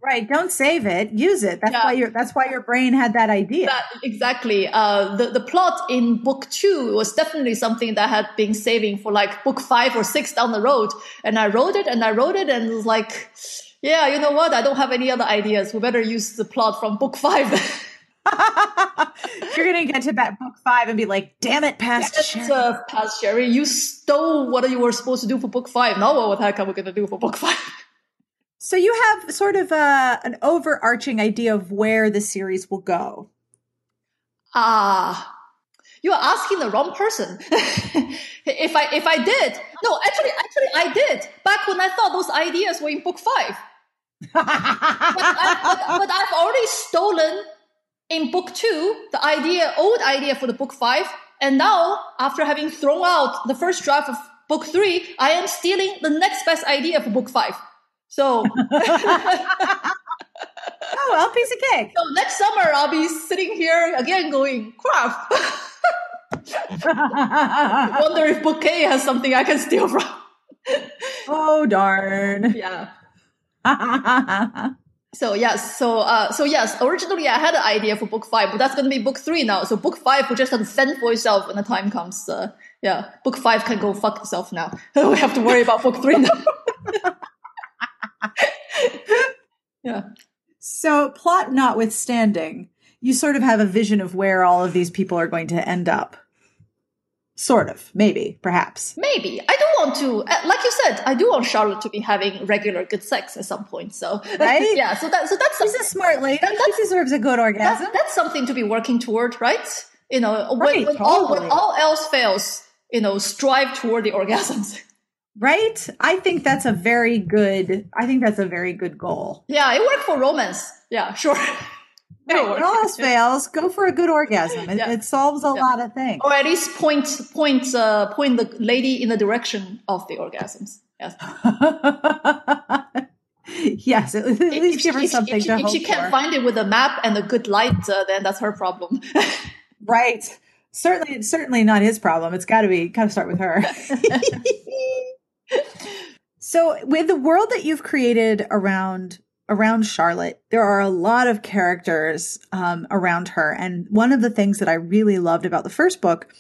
Right. Don't save it. Use it. That's yeah. why your that's why your brain had that idea. That, exactly. Uh, the, the plot in book two was definitely something that had been saving for like book five or six down the road. And i wrote it and i wrote it and it was like yeah you know what? I don't have any other ideas. We better use the plot from book five You're gonna get to that book five and be like, "Damn it, past Sherry. Uh, past Sherry, you stole what you were supposed to do for book five. Now what the heck are we gonna do for book five? So you have sort of a, uh, an overarching idea of where the series will go. Ah, you are asking the wrong person. if I if I did, no, actually, actually, I did back when I thought those ideas were in book five. but, I, but, but I've already stolen in book two, the idea, old idea for the book five, and now after having thrown out the first draft of book three, I am stealing the next best idea for book five. So, Oh, well, piece of cake. so next summer I'll be sitting here again going, crap. Wonder if book A has something I can steal from. oh, darn. yeah. So yes, so uh, so yes, originally I had an idea for book five, but that's going to be book three now. So book five will just have to fend for itself when the time comes. Uh, yeah, book five can go fuck itself now. we have to worry about book three now. yeah. So, plot notwithstanding, you sort of have a vision of where all of these people are going to end up. Sort of, maybe, perhaps. Maybe I do want to, uh, like you said, I do want Charlotte to be having regular good sex at some point. So Right? yeah, so that so that's She's a smart lady. She deserves a good orgasm. that, that's something to be working toward, right? You know, when, Right, when all when all else fails, you know, strive toward the orgasms. Right? I think that's a very good. I think that's a very good goal. Yeah, it worked for romance. Yeah, sure. It'll When all else fails, go for a good orgasm. It, Yeah. it solves a lot of things. or at least point point uh, point the lady in the direction of the orgasms. Yes. yes, at least give her if, something if, she, to if hope she can't for. find it with a map and a good light, uh, then that's her problem. right. Certainly, certainly not his problem. It's got to be. Got to start with her. so, with the world that you've created around around Charlotte, there are a lot of characters um, around her, and one of the things that I really loved about the first book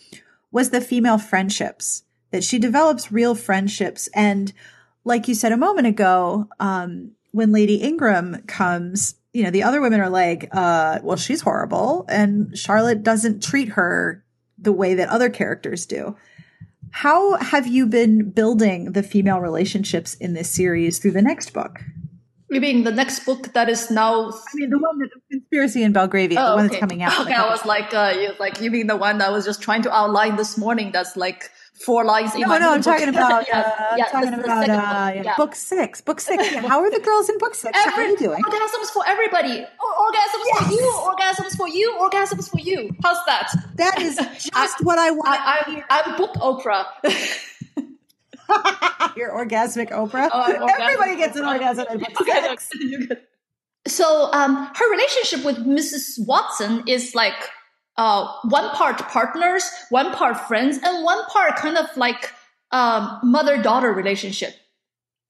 was the female friendships that she develops real friendships. And like you said a moment ago um, when lady ingram comes you know the other women are like uh, well she's horrible. And charlotte doesn't treat her the way that other characters do. How have you been building the female relationships in this series through the next book you mean the next book that is now? i mean the one that conspiracy in belgravia the Oh, one okay. that's coming out Okay, I was like, uh, you like you mean the one that I was just trying to outline this morning? That's like four lines. no, no, I'm talking about, Yeah, uh, I'm talking the- the about, uh, book. yeah, book six, book six. Yeah. How are the girls in book six? How are you doing? Orgasms for everybody. Or- orgasms Yes. for you. Orgasms for you. Orgasms for you. How's that? That is just what I want. I, I'm, I'm book Oprah. Your orgasmic Oprah. Oh, I'm orgasmic Everybody gets an Oprah. orgasm in book Okay, six. okay, you're good. So, um, her relationship with Mrs. Watson is like uh, one part partners, one part friends, and one part kind of like um, mother-daughter relationship.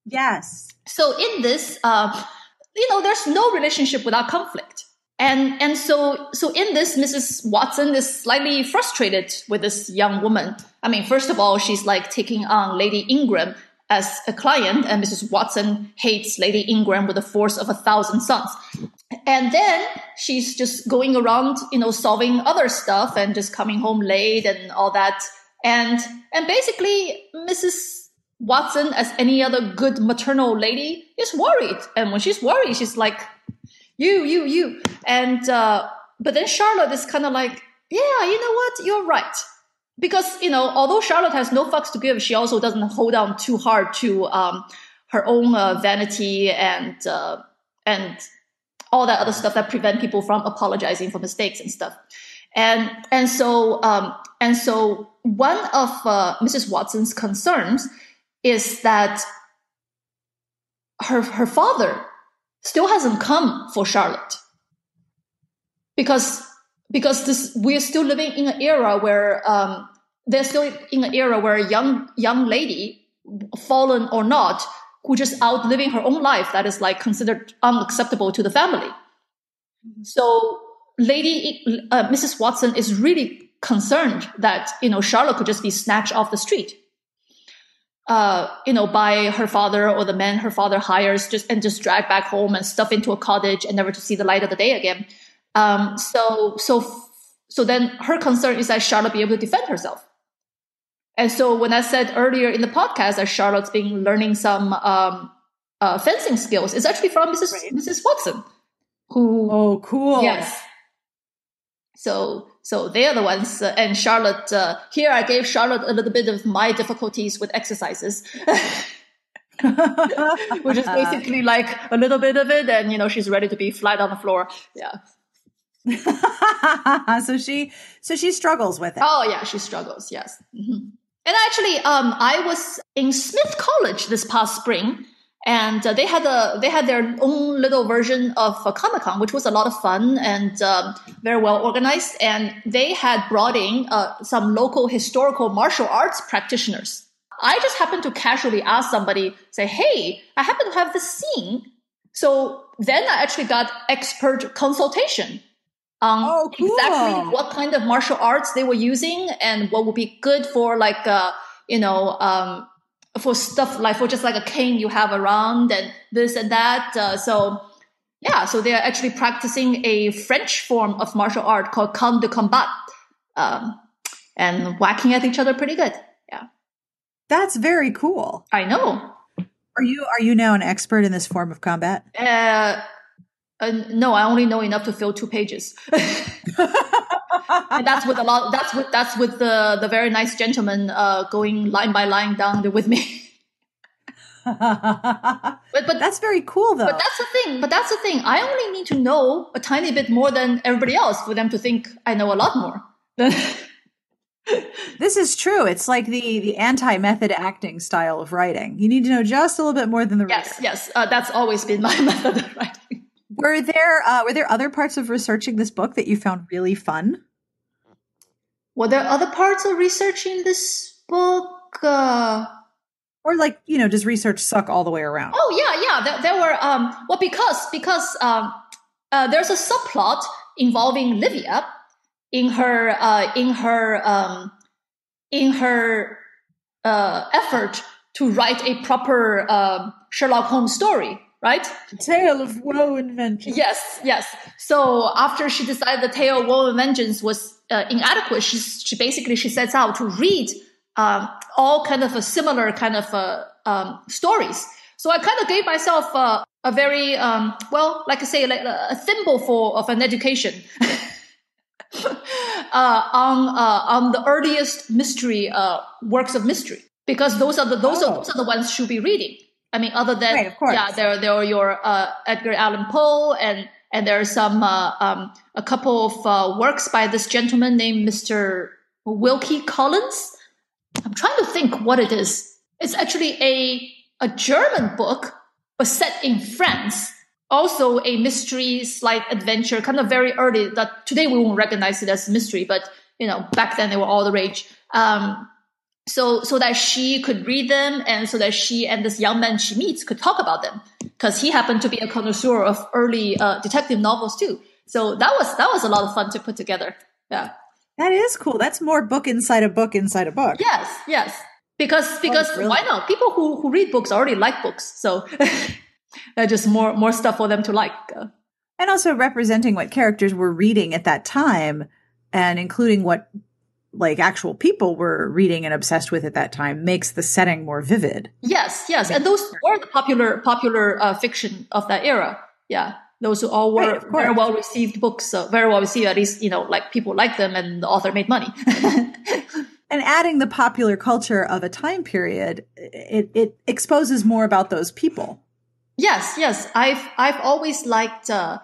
Yes. So in this, uh, you know, there's no relationship without conflict. And, and so, so in this, Mrs. Watson is slightly frustrated with this young woman. I mean, first of all, she's like taking on Lady Ingram as a client and Mrs. Watson hates Lady Ingram with the force of a thousand suns. And then she's just going around, you know, solving other stuff and just coming home late and all that. And, and basically Mrs. Watson, as any other good maternal lady, is worried. And when she's worried, she's like, you, you, you. And, uh, but then Charlotte is kind of like, yeah, you know what? You're right. Because, you know, although Charlotte has no fucks to give, she also doesn't hold on too hard to, um, her own uh, vanity and, uh, and all that other stuff that prevent people from apologizing for mistakes and stuff. And, and so, um, and so one of, uh, Mrs. Watson's concerns is that her, her father still hasn't come for Charlotte. Because, because this, we're still living in an era where, um, they're still in an era where a young, young lady, fallen or not, who just out living her own life that is like considered unacceptable to the family. So lady, uh, Mrs. Watson is really concerned that, you know, Charlotte could just be snatched off the street uh, you know, by her father or the man her father hires just and just drag back home and stuff into a cottage and never to see the light of the day again. Um, so, so, so then her concern is that Charlotte be able to defend herself. And so when I said earlier in the podcast that Charlotte's been learning some, um, uh, fencing skills, it's actually from Mrs. Right. Mrs. Watson, who Oh, cool. Yes. So, so they are the ones, uh, and Charlotte. Uh, here, I gave Charlotte a little bit of my difficulties with exercises, which is basically like a little bit of it, and you know she's ready to be flat on the floor. Yeah. so she so she struggles with it. Oh yeah, she struggles. Yes. Mm-hmm. And actually, um, I was in Smith College this past spring, and uh, they had a they had their own little version of uh, Comic Con, which was a lot of fun and um, very well organized. And they had brought in uh, some local historical martial arts practitioners. I just happened to casually ask somebody, say, "Hey, I happen to have this scene." So then I actually got expert consultation on Oh, cool. exactly what kind of martial arts they were using and what would be good for like uh, you know um, for stuff like for just like a cane you have around and this and that. Uh, so yeah, so they are actually practicing a French form of martial art called Canne de Combat, um, and whacking at each other pretty good. Yeah, That's very cool. I know. Are you are you now an expert in this form of combat? Uh, uh, no, I only know enough to fill two pages. and that's with a lot. That's with that's with the the very nice gentleman uh, going line by line down there with me. but but that's very cool though. But that's the thing. But that's the thing. I only need to know a tiny bit more than everybody else for them to think I know a lot more. this is true. It's like the the anti method acting style of writing. You need to know just a little bit more than the rest. yes, reader. yes. Uh, that's always been my method of writing. Were there uh, were there other parts of researching this book that you found really fun? Were there other parts of researching this book? Uh, Or like you know, does research suck all the way around? Oh yeah, yeah. There, there were um well because because um uh, there's a subplot involving Livia in her uh in her um in her uh effort to write a proper um Sherlock Holmes story, right? Tale of woe and vengeance. Yes, yes. So after she decided the tale of woe and vengeance was uh, inadequate, she she basically she sets out to read um, all kind of a similar kind of uh, um, stories. So I kind of gave myself uh, a very um, well, like I say, like a thimbleful of an education. uh, on uh, on the earliest mystery uh, works of mystery because those are the those Oh. are those are the ones she'll be reading. I mean, other than Right, yeah, there there are your uh, Edgar Allan Poe and and there are some uh, um, a couple of uh, works by this gentleman named Mister Wilkie Collins. I'm trying to think what it is. It's actually a a German book, but set in France. Also a mystery, slight adventure, kind of very early. That today we won't recognize it as mystery, but you know back then they were all the rage. Um, so so that she could read them, and so that she and this young man she meets could talk about them, because he happened to be a connoisseur of early uh, detective novels too. So that was that was a lot of fun to put together. Yeah. That is cool. That's more book inside a book inside a book. Yes, yes. Because because really? why not? People who, who read books already like books, so uh, just more more stuff for them to like. And also representing what characters were reading at that time and including what like actual people were reading and obsessed with at that time makes the setting more vivid. yes, yes, and those were the popular popular uh, fiction of that era. Yeah, those all were Right, very well received books. So very well received. At least you know, like people liked them, and the author made money. And adding the popular culture of a time period, it, it exposes more about those people. Yes, yes. I've I've always liked uh,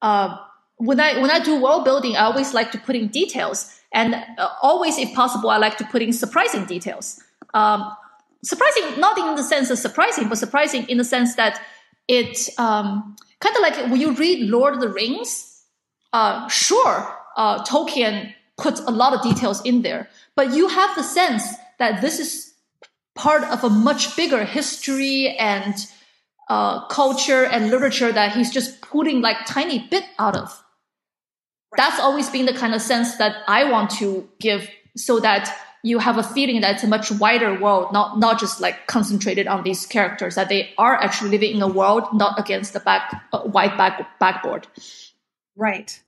uh, when I when I do world building, I always like to put in details, and uh, always, if possible, I like to put in surprising details. Um, surprising, not in the sense of surprising, but surprising in the sense that it um, kind of like when you read Lord of the Rings. Uh, sure, uh, Tolkien puts a lot of details in there, but you have the sense that this is part of a much bigger history and uh, culture and literature that he's just putting like tiny bit out of. That's always been the kind of sense that I want to give so that you have a feeling that it's a much wider world, not, not just like concentrated on these characters, that they are actually living in a world, not against the back, uh, white back, backboard. Right.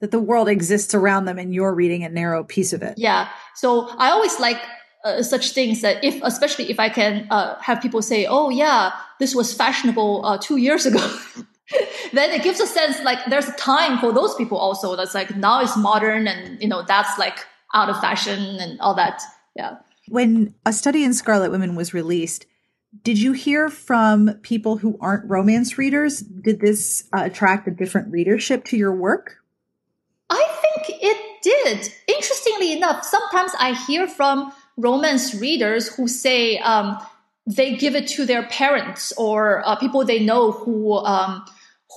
That the world exists around them and you're reading a narrow piece of it. Yeah. So I always like uh, such things that if, especially if I can uh, have people say, "Oh yeah, this was fashionable uh, two years ago," then it gives a sense like there's a time for those people also. That's like now it's modern and you know that's like out of fashion and all that. Yeah. When A Study in Scarlet Women was released, did you hear from people who aren't romance readers? Did this uh, attract a different readership to your work? I think it did. Interestingly enough, sometimes I hear from romance readers who say um, they give it to their parents or uh, people they know who um,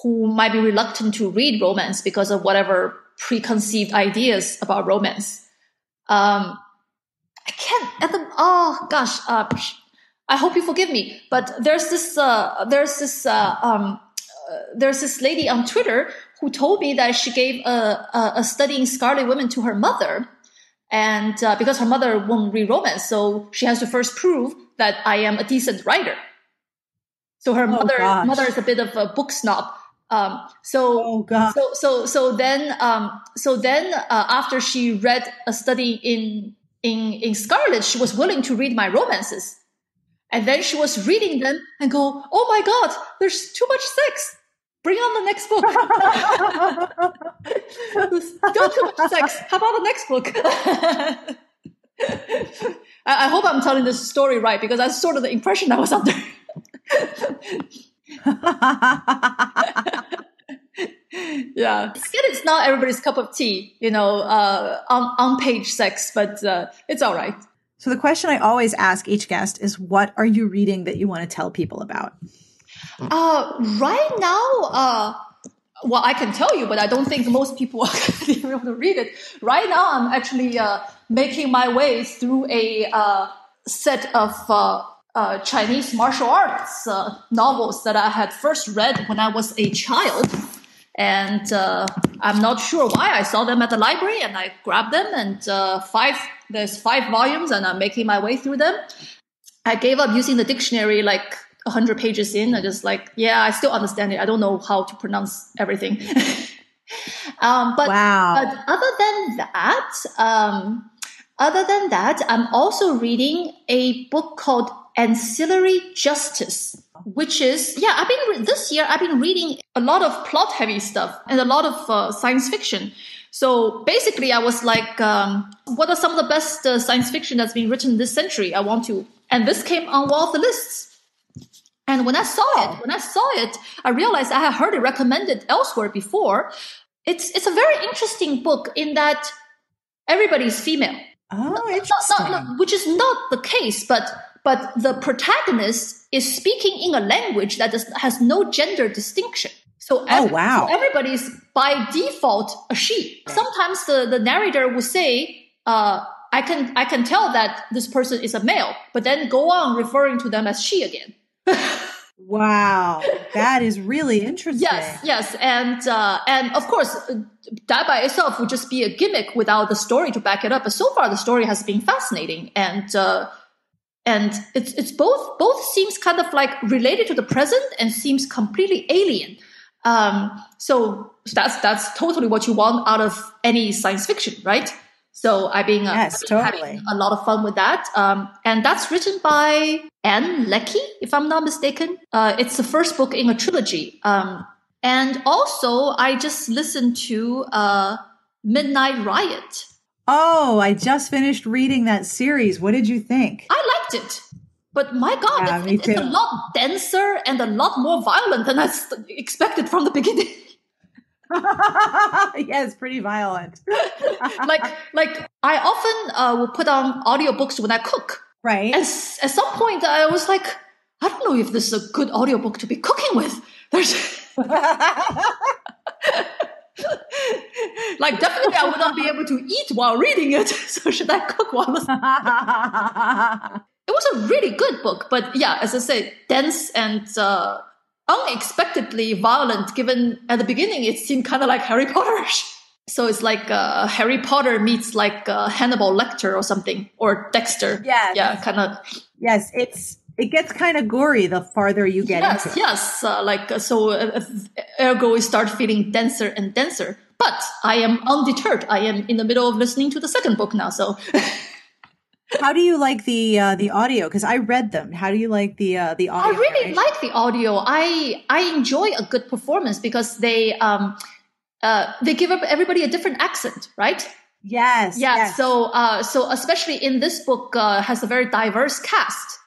who might be reluctant to read romance because of whatever preconceived ideas about romance. Um, I can't. At the, oh gosh, uh, I hope you forgive me, but there's this uh, there's this uh, um, uh, there's this lady on Twitter who told me that she gave a, a, a Study in Scarlet Women to her mother, and uh, because her mother won't read romance, so she has to first prove that I am a decent writer. So her oh, mother gosh. mother is a bit of a book snob. Um, so, oh, so so so then um, so then uh, after she read a study in in in Scarlet, she was willing to read my romances, and then she was reading them and go, "Oh my God, there's too much sex." Bring on the next book. Don't too much sex. How about the next book? I, I hope I'm telling this story right because that's sort of the impression I was under. yeah, it's not everybody's cup of tea, you know, uh, on on page sex, but uh, it's all right. So the question I always ask each guest is, "What are you reading that you want to tell people about?" Uh, right now, uh, well, I can tell you, but I don't think most people are able to read it. Right now, I'm actually uh, making my way through a uh, set of uh, uh, Chinese martial arts uh, novels that I had first read when I was a child. And uh, I'm not sure why I saw them at the library and I grabbed them and five, there's five volumes and I'm making my way through them. I gave up using the dictionary like 100 pages in. I just like, yeah, I still understand it. I don't know how to pronounce everything. um, but, wow. but other than that, um, other than that, I'm also reading a book called Ancillary Justice, which is, yeah, I've been, this year, I've been reading a lot of plot heavy stuff and a lot of uh, science fiction. So basically, I was like, um, what are some of the best uh, science fiction that's been written this century? I want to, and this came on one of the lists. And when I saw it, when I saw it, I realized I had heard it recommended elsewhere before. It's it's a very interesting book in that everybody's female. Oh, interesting. Not, not, which is not the case, but but the protagonist is speaking in a language that does, has no gender distinction. So, oh, wow. So everybody's by default a she. Sometimes the, the narrator will say, uh, I can I can tell that this person is a male, but then go on referring to them as she again. Wow, that is really interesting. Yes, yes, and uh, and of course, that by itself would just be a gimmick without the story to back it up. But so far, the story has been fascinating, and uh, and it's it's both both seems kind of like related to the present and seems completely alien. Um, so that's that's totally what you want out of any science fiction, right? So I've been uh, yes, totally. a lot of fun with that. Um, and that's written by Ann Leckie, if I'm not mistaken. Uh, it's the first book in a trilogy. Um, and also, I just listened to uh, Midnight Riot. Oh, I just finished reading that series. What did you think? I liked it. But my God, yeah, it's, it's a lot denser and a lot more violent than I expected from the beginning. yes, pretty violent. like, like I often uh, will put on audiobooks when I cook. Right. And s- at some point, I was like, I don't know if this is a good audiobook to be cooking with. There's. like definitely I would not be able to eat while reading it. So should I cook while listening? it was a really good book, but yeah, as I said, dense and uh, unexpectedly violent given at the beginning it seemed kind of like Harry Potterish. So it's like uh, Harry Potter meets like uh, Hannibal Lecter or something, or Dexter. Yeah, yeah, kind of. Yes, it's it gets kind of gory the farther you get yes, into it. Yes, uh, like uh, so. Uh, ergo, we start feeling denser and denser. But I am undeterred. I am in the middle of listening to the second book now, so. How do you like the uh, the audio? Because I read them. How do you like the uh, the audio? I really narration? like the audio. I I enjoy a good performance because they um uh they give up everybody a different accent, right? Yes. Yeah. Yes. So uh so especially in this book uh, has a very diverse cast.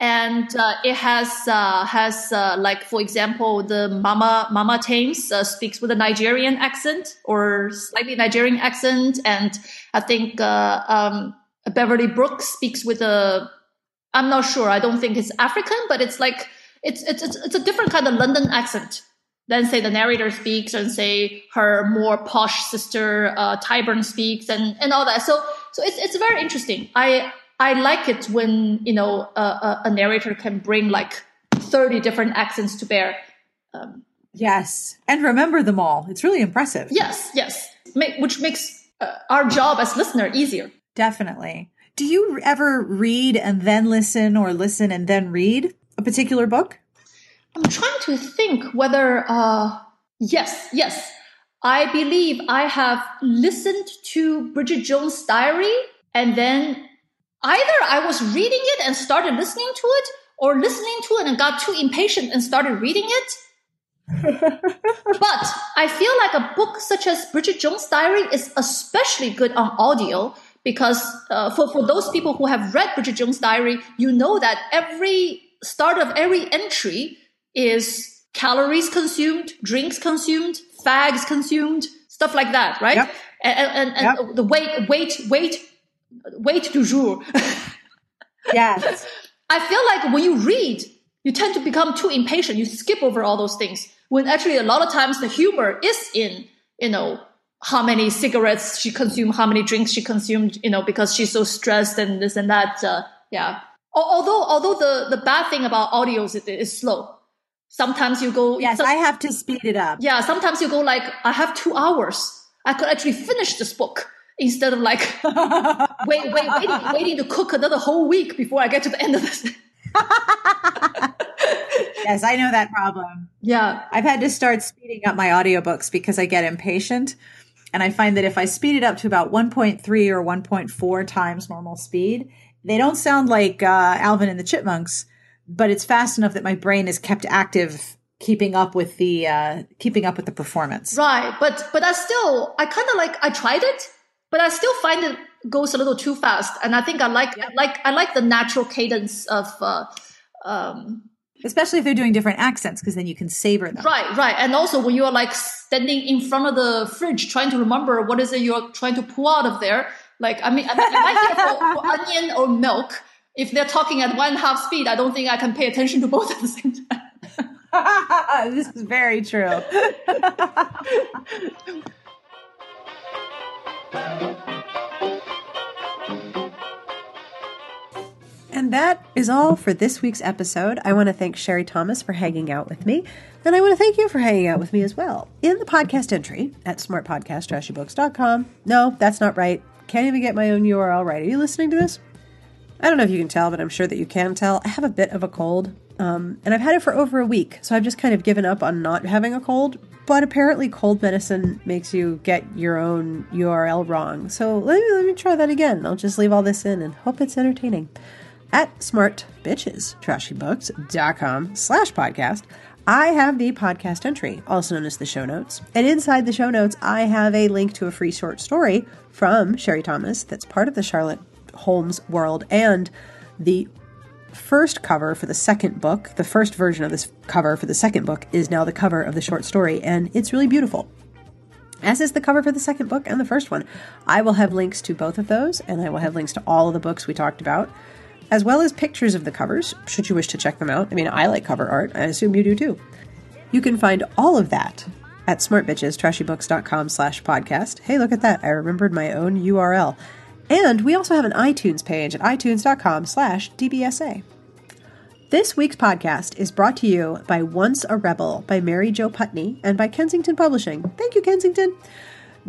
and uh, it has uh, has uh, like for example the Mama Mama Thames uh, speaks with a Nigerian accent or slightly Nigerian accent, and I think uh, um, Beverly Brooks speaks with a I'm not sure I don't think it's African, but it's like it's it's it's, it's a different kind of London accent than say the narrator speaks and say her more posh sister uh, Tyburn speaks and and all that. So so it's it's very interesting. I I like it when you know a, a narrator can bring like thirty different accents to bear. Um, yes, and remember them all. It's really impressive. Yes, yes, which makes uh, our job as listener easier. Definitely. Do you ever read and then listen, or listen and then read a particular book? I'm trying to think whether. Uh, yes, yes. I believe I have listened to Bridget Jones' Diary and then either I was reading it and started listening to it, or listening to it and got too impatient and started reading it. but I feel like a book such as Bridget Jones' Diary is especially good on audio because uh, for, for those people who have read Bridget Jones' Diary, you know that every start of every entry is calories consumed, drinks consumed, fags consumed, stuff like that, right? Yep. And, and, and yep. the weight, weight, weight weight du jour. yes. I feel like when you read, you tend to become too impatient. You skip over all those things. When actually a lot of times the humor is in, you know, how many cigarettes she consumed, how many drinks she consumed, you know, because she's so stressed and this and that. Uh, yeah. Although, although the, the bad thing about audio is, is slow. Sometimes you go. Yes, so, I have to speed it up. Yeah. Sometimes you go like, I have two hours. I could actually finish this book instead of like wait, wait, waiting, waiting to cook another whole week before I get to the end of this. yes, I know that problem. Yeah. I've had to start speeding up my audiobooks because I get impatient. And I find that if I speed it up to about 1.3 or 1.4 times normal speed, they don't sound like uh, Alvin and the Chipmunks, but it's fast enough that my brain is kept active keeping up with the uh, keeping up with the performance. Right, but but I still I kind of like I tried it but I still find it goes a little too fast. And I think I like I like I like the natural cadence of. Uh, um, Especially if they're doing different accents, because then you can savor them. Right, right. And also when you're like standing in front of the fridge trying to remember what is it you're trying to pull out of there. Like, I mean, if I hear for, for onion or milk, if they're talking at one and a half speed, I don't think I can pay attention to both at the same time. this is very true. And that is all for this week's episode. I want to thank Sherry Thomas for hanging out with me, and I want to thank you for hanging out with me as well. In the podcast entry at smartpodcasttrashybooks.com. No, that's not right. Can't even get my own URL right. Are you listening to this? I don't know if you can tell, but I'm sure that you can tell. I have a bit of a cold, um, and I've had it for over a week, so I've just kind of given up on not having a cold. But apparently, cold medicine makes you get your own URL wrong. So let me, let me try that again. I'll just leave all this in and hope it's entertaining. At smartbitchestrashybooks.com slash podcast, I have the podcast entry, also known as the show notes. And inside the show notes, I have a link to a free short story from Sherry Thomas that's part of the Charlotte Holmes world and the first cover for the second book, the first version of this cover for the second book, is now the cover of the short story, and it's really beautiful. As is the cover for the second book and the first one. I will have links to both of those, and I will have links to all of the books we talked about, as well as pictures of the covers, should you wish to check them out. I mean, I like cover art, I assume you do too. You can find all of that at smartbitchestrashybooks.com slash podcast. Hey, look at that. I remembered my own URL. And we also have an iTunes page at itunes.com slash DBSA. This week's podcast is brought to you by Once a Rebel by Mary Jo Putney and by Kensington Publishing. Thank you, Kensington.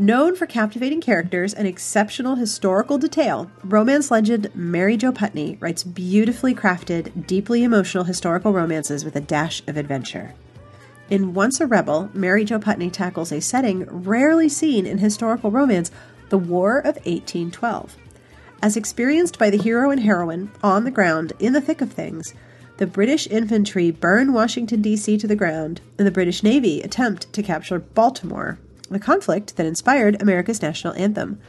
Known for captivating characters and exceptional historical detail, romance legend Mary Jo Putney writes beautifully crafted, deeply emotional historical romances with a dash of adventure. In Once a Rebel, Mary Jo Putney tackles a setting rarely seen in historical romance the War of 1812. As experienced by the hero and heroine on the ground in the thick of things, the British infantry burn Washington, D.C. to the ground, and the British Navy attempt to capture Baltimore, the conflict that inspired America's national anthem.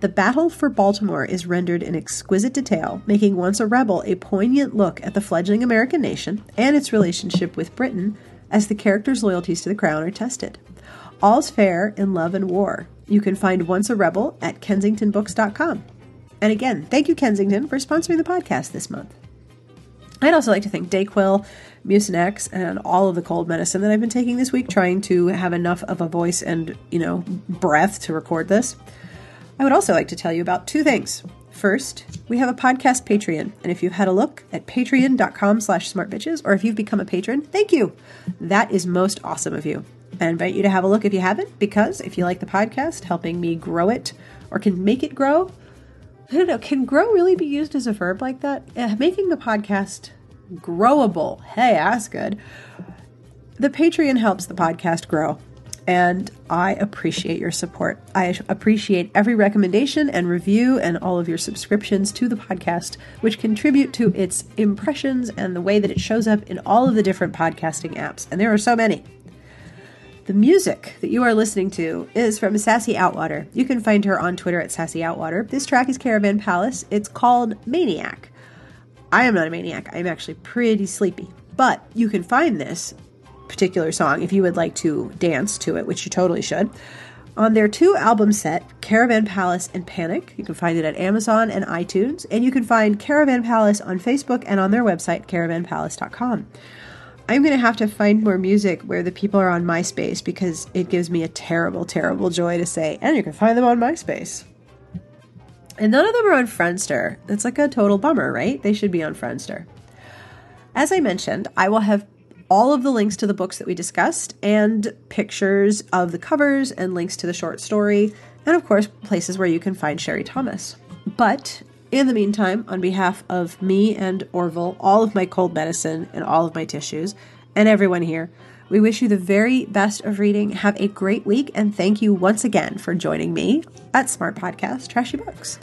The battle for Baltimore is rendered in exquisite detail, making Once a Rebel a poignant look at the fledgling American nation and its relationship with Britain as the characters' loyalties to the crown are tested. All's fair in love and war. You can find Once a Rebel at kensingtonbooks.com. And again, thank you, Kensington, for sponsoring the podcast this month. I'd also like to thank Dayquil, Mucinex, and all of the cold medicine that I've been taking this week, trying to have enough of a voice and, you know, breath to record this. I would also like to tell you about two things. First, we have a podcast Patreon, and if you've had a look at patreon.com slash smartbitches, or if you've become a patron, thank you. That is most awesome of you. I invite you to have a look if you haven't, because if you like the podcast, helping me grow it or can make it grow, I don't know, can grow really be used as a verb like that? Uh, making the podcast growable. Hey, that's good. The Patreon helps the podcast grow, and I appreciate your support. I appreciate every recommendation and review and all of your subscriptions to the podcast, which contribute to its impressions and the way that it shows up in all of the different podcasting apps. And there are so many. The music that you are listening to is from Sassy Outwater. You can find her on Twitter at Sassy Outwater. This track is Caravan Palace. It's called Maniac. I am not a maniac. I'm actually pretty sleepy. But you can find this particular song if you would like to dance to it, which you totally should. On their two album set, Caravan Palace and Panic, you can find it at Amazon and iTunes, and you can find Caravan Palace on Facebook and on their website, caravanpalace.com. I'm going to have to find more music where the people are on MySpace because it gives me a terrible, terrible joy to say, and you can find them on MySpace. And none of them are on Friendster. It's like a total bummer, right? They should be on Friendster. As I mentioned, I will have all of the links to the books that we discussed and pictures of the covers and links to the short story, and of course, places where you can find Sherry Thomas. But in the meantime, on behalf of me and Orville, all of my cold medicine and all of my tissues, and everyone here, we wish you the very best of reading. Have a great week, and thank you once again for joining me at Smart Podcast Trashy Books.